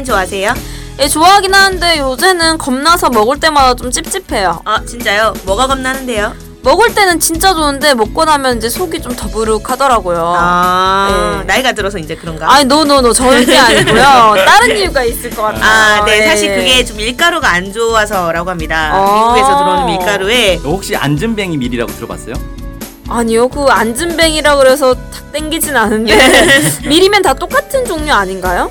라면 좋아하세요? 예, 좋아하긴 하는데 요새는 겁나서 먹을 때마다 좀 찝찝해요. 아 진짜요? 뭐가 겁나는데요? 먹을 때는 진짜 좋은데 먹고 나면 이제 속이 좀 더부룩하더라고요. 아 네. 나이가 들어서 이제 그런가? 아니 노노노 절대 아니고요. 다른 이유가 있을 것 같아요. 아, 네. 예. 사실 그게 좀 밀가루가 안 좋아서라고 합니다. 어. 미국에서 들어오는 밀가루에 혹시 안전뱅이 밀이라고 들어봤어요? 아니요, 그 안진뱅이라 그래서 탁 땡기진 않은데 밀이면 다 똑같은 종류 아닌가요?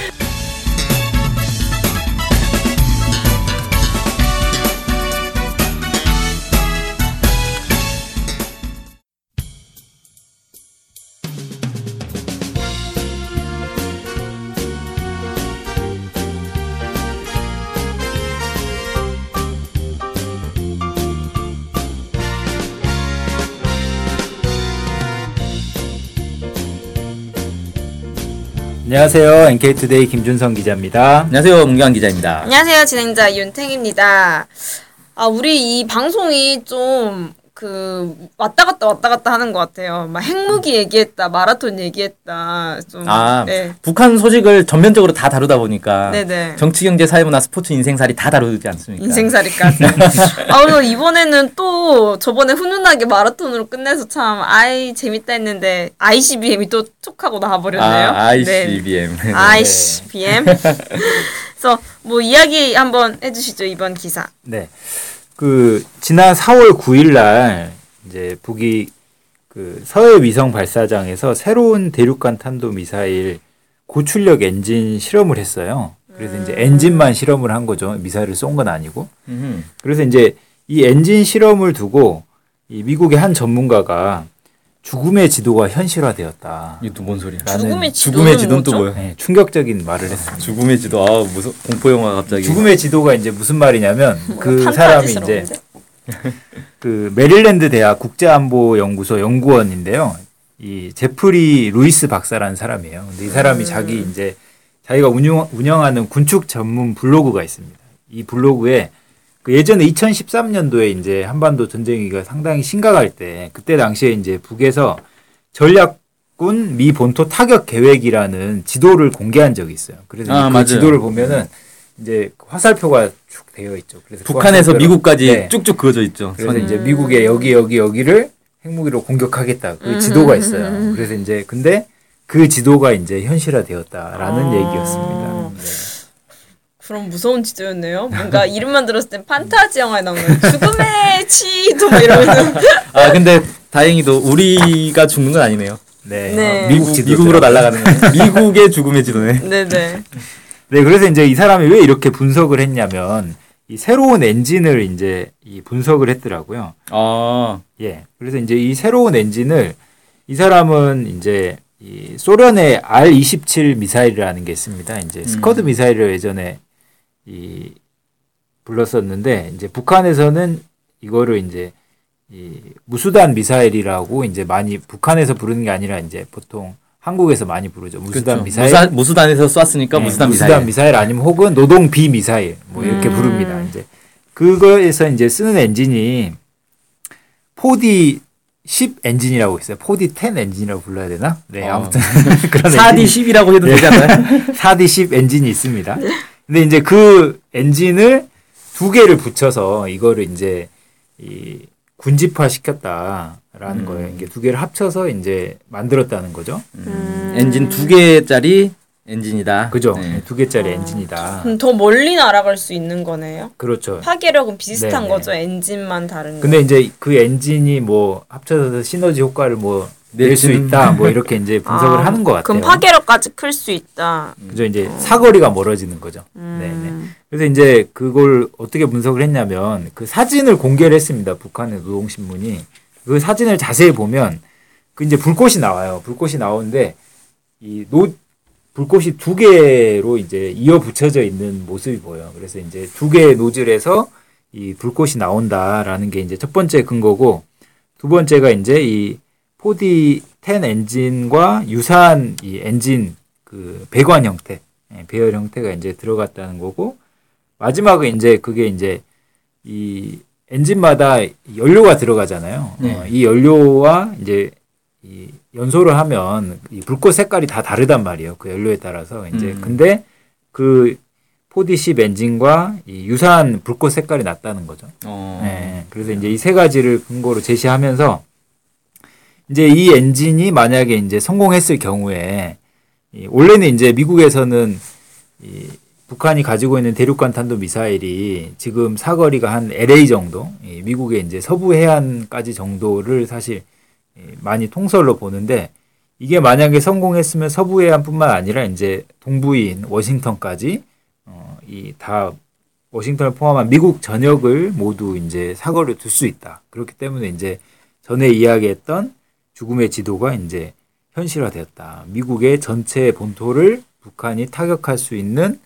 안녕하세요. NK투데이 김준성 기자입니다. 안녕하세요. 문경 기자입니다. 안녕하세요. 진행자 윤탱입니다. 아, 우리 이 방송이 좀, 그, 왔다 갔다 왔다 갔다 하는 것 같아요. 막 핵무기 얘기했다, 마라톤 얘기했다, 좀. 아, 네. 북한 소식을 전면적으로 다 다루다 보니까 네네. 정치, 경제, 사회문화, 스포츠, 인생살이 다 다루지 않습니까? 인생살이까지. 아, 그리고 이번에는 또 저번에 훈훈하게 마라톤으로 끝내서 참, 아이, 재밌다 했는데, ICBM이 또 촉하고 나와버렸네요. 아, ICBM. 네. ICBM. 그래서 뭐 이야기 한번 해주시죠, 이번 기사. 네. 그 지난 4월 9일 날 이제 북이 그 서해 위성 발사장에서 새로운 대륙간 탄도 미사일 고출력 엔진 실험을 했어요. 그래서 이제 엔진만 실험을 한 거죠. 미사일을 쏜 건 아니고. 음. 그래서 이제 이 엔진 실험을 두고 이 미국의 한 전문가가 죽음의 지도가 현실화되었다. 이게 또 뭔 소리야? 라는 죽음의 지도는 죽음의 지도는 또 뭐죠? 뭐예요? 네, 충격적인 말을 했습니다. 죽음의 지도. 아, 무슨 공포 영화 갑자기. 죽음의 지도가 이제 무슨 말이냐면 그 사람이 이제 판타지스러운데? 그 메릴랜드 대학 국제안보연구소 연구원인데요. 이 제프리 루이스 박사라는 사람이에요. 근데 이 사람이 자기 이제 자기가 운영, 운영하는 군축 전문 블로그가 있습니다. 이 블로그에 그 예전에 2013년도에 이제 한반도 전쟁위기가 상당히 심각할 때 그때 당시에 이제 북에서 전략군 미 본토 타격 계획이라는 지도를 공개한 적이 있어요. 그래서 아, 그 맞아요. 지도를 보면은 이제 화살표가 쭉 되어 있죠. 그래서 그 북한에서 미국까지 네. 쭉쭉 그어져 있죠. 그래서 선이. 이제 미국의 여기 여기 여기를 핵무기로 공격하겠다. 그 지도가 있어요. 그래서 이제 근데 그 지도가 이제 현실화되었다라는 아. 얘기였습니다. 네. 그럼 무서운 지도였네요. 뭔가 이름만 들었을 땐 판타지 영화에 나오는 죽음의 지도 뭐 이러면서 아, 근데 다행히도 우리가 죽는 건 아니네요. 네. 네. 어, 미국 지도 미국으로 날아가는. 미국의 죽음의 지도네. 네네. 네, 그래서 이제 이 사람이 왜 이렇게 분석을 했냐면 이 새로운 엔진을 이제 이 분석을 했더라고요. 아, 예. 그래서 이제 이 새로운 엔진을 이 사람은 이제 이 소련의 R-27 미사일이라는 게 있습니다. 이제 스커드 미사일을 예전에 이 불렀었는데 이제 북한에서는 이거를 이제 이 무수단 미사일이라고 이제 많이 북한에서 부르는 게 아니라 이제 보통 한국에서 많이 부르죠. 무수단 그렇죠. 미사일. 무사, 무수단에서 쐈으니까 네, 무수단 무수단 미사일. 아니면 혹은 노동 B 미사일 뭐 이렇게 음. 부릅니다. 이제 그거에서 이제 쓰는 엔진이 4D 10 엔진이라고 있어요. 4D 10 엔진이라고 불러야 되나? 네, 어. 아무튼 그런 4D 엔진이 10이라고 해도 되지 않나요? 4D 10 엔진이 있습니다. 근데 이제 그 엔진을 두 개를 붙여서 이거를 이제 이 군집화 시켰다라는 음. 거예요. 이게 두 개를 합쳐서 이제 만들었다는 거죠. 음, 엔진 두 개짜리 엔진이다. 그죠? 네. 두 개짜리 엔진이다. 그럼 더 멀리 날아갈 수 있는 거네요. 그렇죠. 파괴력은 비슷한 네네. 거죠. 엔진만 다른 거. 근데 이제 그 엔진이 뭐 합쳐서 시너지 효과를 뭐 낼 수 있다 뭐 이렇게 이제 분석을 아, 하는 것 같아요. 그럼 파괴력까지 클 수 있다. 그죠 이제 사거리가 멀어지는 거죠. 네네. 음. 그래서 이제 그걸 어떻게 분석을 했냐면 그 사진을 공개를 했습니다. 북한의 노동신문이 그 사진을 자세히 보면 그 이제 불꽃이 나와요. 불꽃이 나오는데 이 노 불꽃이 두 개로 이제 이어 붙여져 있는 모습이 보여요. 그래서 이제 두 개의 노즐에서 이 불꽃이 나온다라는 게 이제 첫 번째 근거고 두 번째가 이제 이 4D 10 엔진과 유사한 이 엔진 그 배관 형태, 예, 배열 형태가 이제 들어갔다는 거고 마지막은 이제 그게 이제 이 엔진마다 연료가 들어가잖아요. 네. 어, 이 연료와 이제 이 연소를 하면 이 불꽃 색깔이 다 다르단 말이에요. 그 연료에 따라서 이제 음. 근데 그 4D10 엔진과 이 유사한 불꽃 색깔이 났다는 거죠. 어. 네. 그래서 이제 이 세 가지를 근거로 제시하면서 이제 이 엔진이 만약에 이제 성공했을 경우에 이 원래는 이제 미국에서는 이 북한이 가지고 있는 대륙간 탄도 미사일이 지금 사거리가 한 LA 정도, 이 미국의 이제 서부 해안까지 정도를 사실 이 많이 통설로 보는데 이게 만약에 성공했으면 서부 해안뿐만 아니라 이제 동부인 워싱턴까지 어, 이 다 워싱턴을 포함한 미국 전역을 모두 이제 사거리에 둘수 있다. 그렇기 때문에 이제 전에 이야기했던 죽음의 지도가 이제 현실화되었다. 미국의 전체 본토를 북한이 타격할 수 있는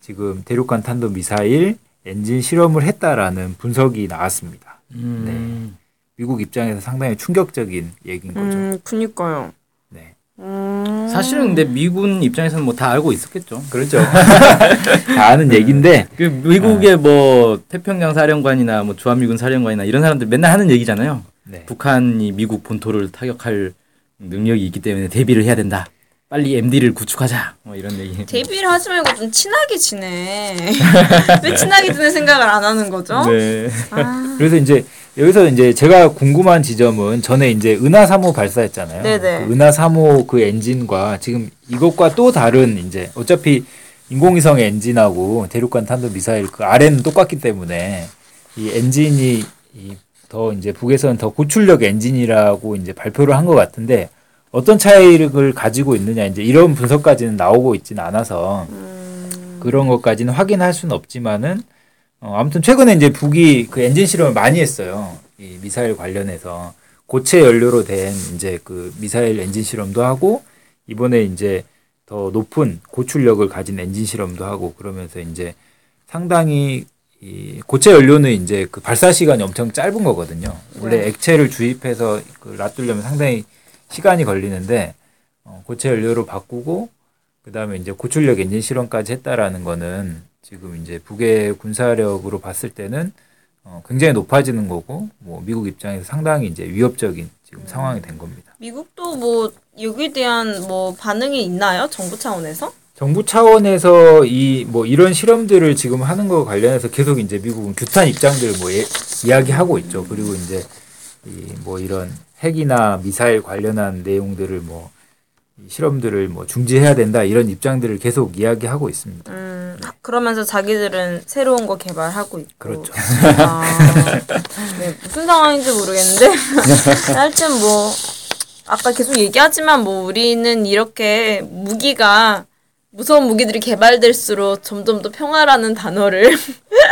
지금 대륙간 탄도 미사일 엔진 실험을 했다라는 분석이 나왔습니다. 음. 미국 입장에서 상당히 충격적인 얘기인 거죠. 음, 그니까요. 네. 음. 사실은 근데 미군 입장에서는 뭐 다 알고 있었겠죠. 그렇죠. 다 아는 얘기인데 그 미국의 뭐 태평양 사령관이나 뭐 주한미군 사령관이나 이런 사람들 맨날 하는 얘기잖아요. 네. 북한이 미국 본토를 타격할 능력이 있기 때문에 대비를 해야 된다. 빨리 MD를 구축하자. 뭐 이런 얘기. 데뷔를 하지 말고 좀 친하게 지내. 왜 친하게 지내 생각을 안 하는 거죠? 네. 아, 그래서 이제 여기서 이제 제가 궁금한 지점은 전에 이제 은하 3호 발사했잖아요. 네네. 그 은하 3호 그 엔진과 지금 이것과 또 다른 이제 어차피 인공위성 엔진하고 대륙간 탄도 미사일 그 R는 똑같기 때문에 이 엔진이 이 더 이제 북에서는 더 고출력 엔진이라고 이제 발표를 한 것 같은데 어떤 차이를 가지고 있느냐 이제 이런 분석까지는 나오고 있지는 않아서 그런 것까지는 확인할 수는 없지만은 어, 아무튼 최근에 이제 북이 그 엔진 실험을 많이 했어요. 이 미사일 관련해서 고체 연료로 된 이제 그 미사일 엔진 실험도 하고 이번에 이제 더 높은 고출력을 가진 엔진 실험도 하고 그러면서 이제 상당히 이 고체 연료는 이제 그 발사 시간이 엄청 짧은 거거든요. 원래 네. 액체를 주입해서 그 놔두려면 상당히 시간이 걸리는데 어, 고체 연료로 바꾸고 그다음에 이제 고출력 엔진 실험까지 했다라는 거는 지금 이제 북의 군사력으로 봤을 때는 어, 굉장히 높아지는 거고 뭐 미국 입장에서 상당히 이제 위협적인 지금 상황이 된 겁니다. 미국도 뭐 여기에 대한 뭐 반응이 있나요? 정부 차원에서? 정부 차원에서 이 뭐 이런 실험들을 지금 하는 거 관련해서 계속 이제 미국은 규탄 입장들을 뭐 예, 이야기하고 있죠. 그리고 이제 이 뭐 이런 핵이나 미사일 관련한 내용들을 뭐이 실험들을 뭐 중지해야 된다 이런 입장들을 계속 이야기하고 있습니다. 음, 그러면서 자기들은 새로운 거 개발하고 있고. 그렇죠. 아, 네, 무슨 상황인지 모르겠는데 하여튼 뭐 아까 계속 얘기하지만 뭐 우리는 이렇게 무기가 무서운 무기들이 개발될수록 점점 더 평화라는 단어를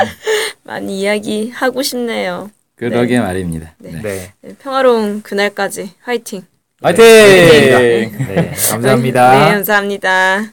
많이 이야기하고 싶네요. 그러게 말입니다. 네. 네. 네. 네, 평화로운 그날까지 화이팅. 화이팅! 네. 감사합니다. 네, 감사합니다.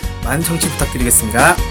많은 청취 부탁드리겠습니다.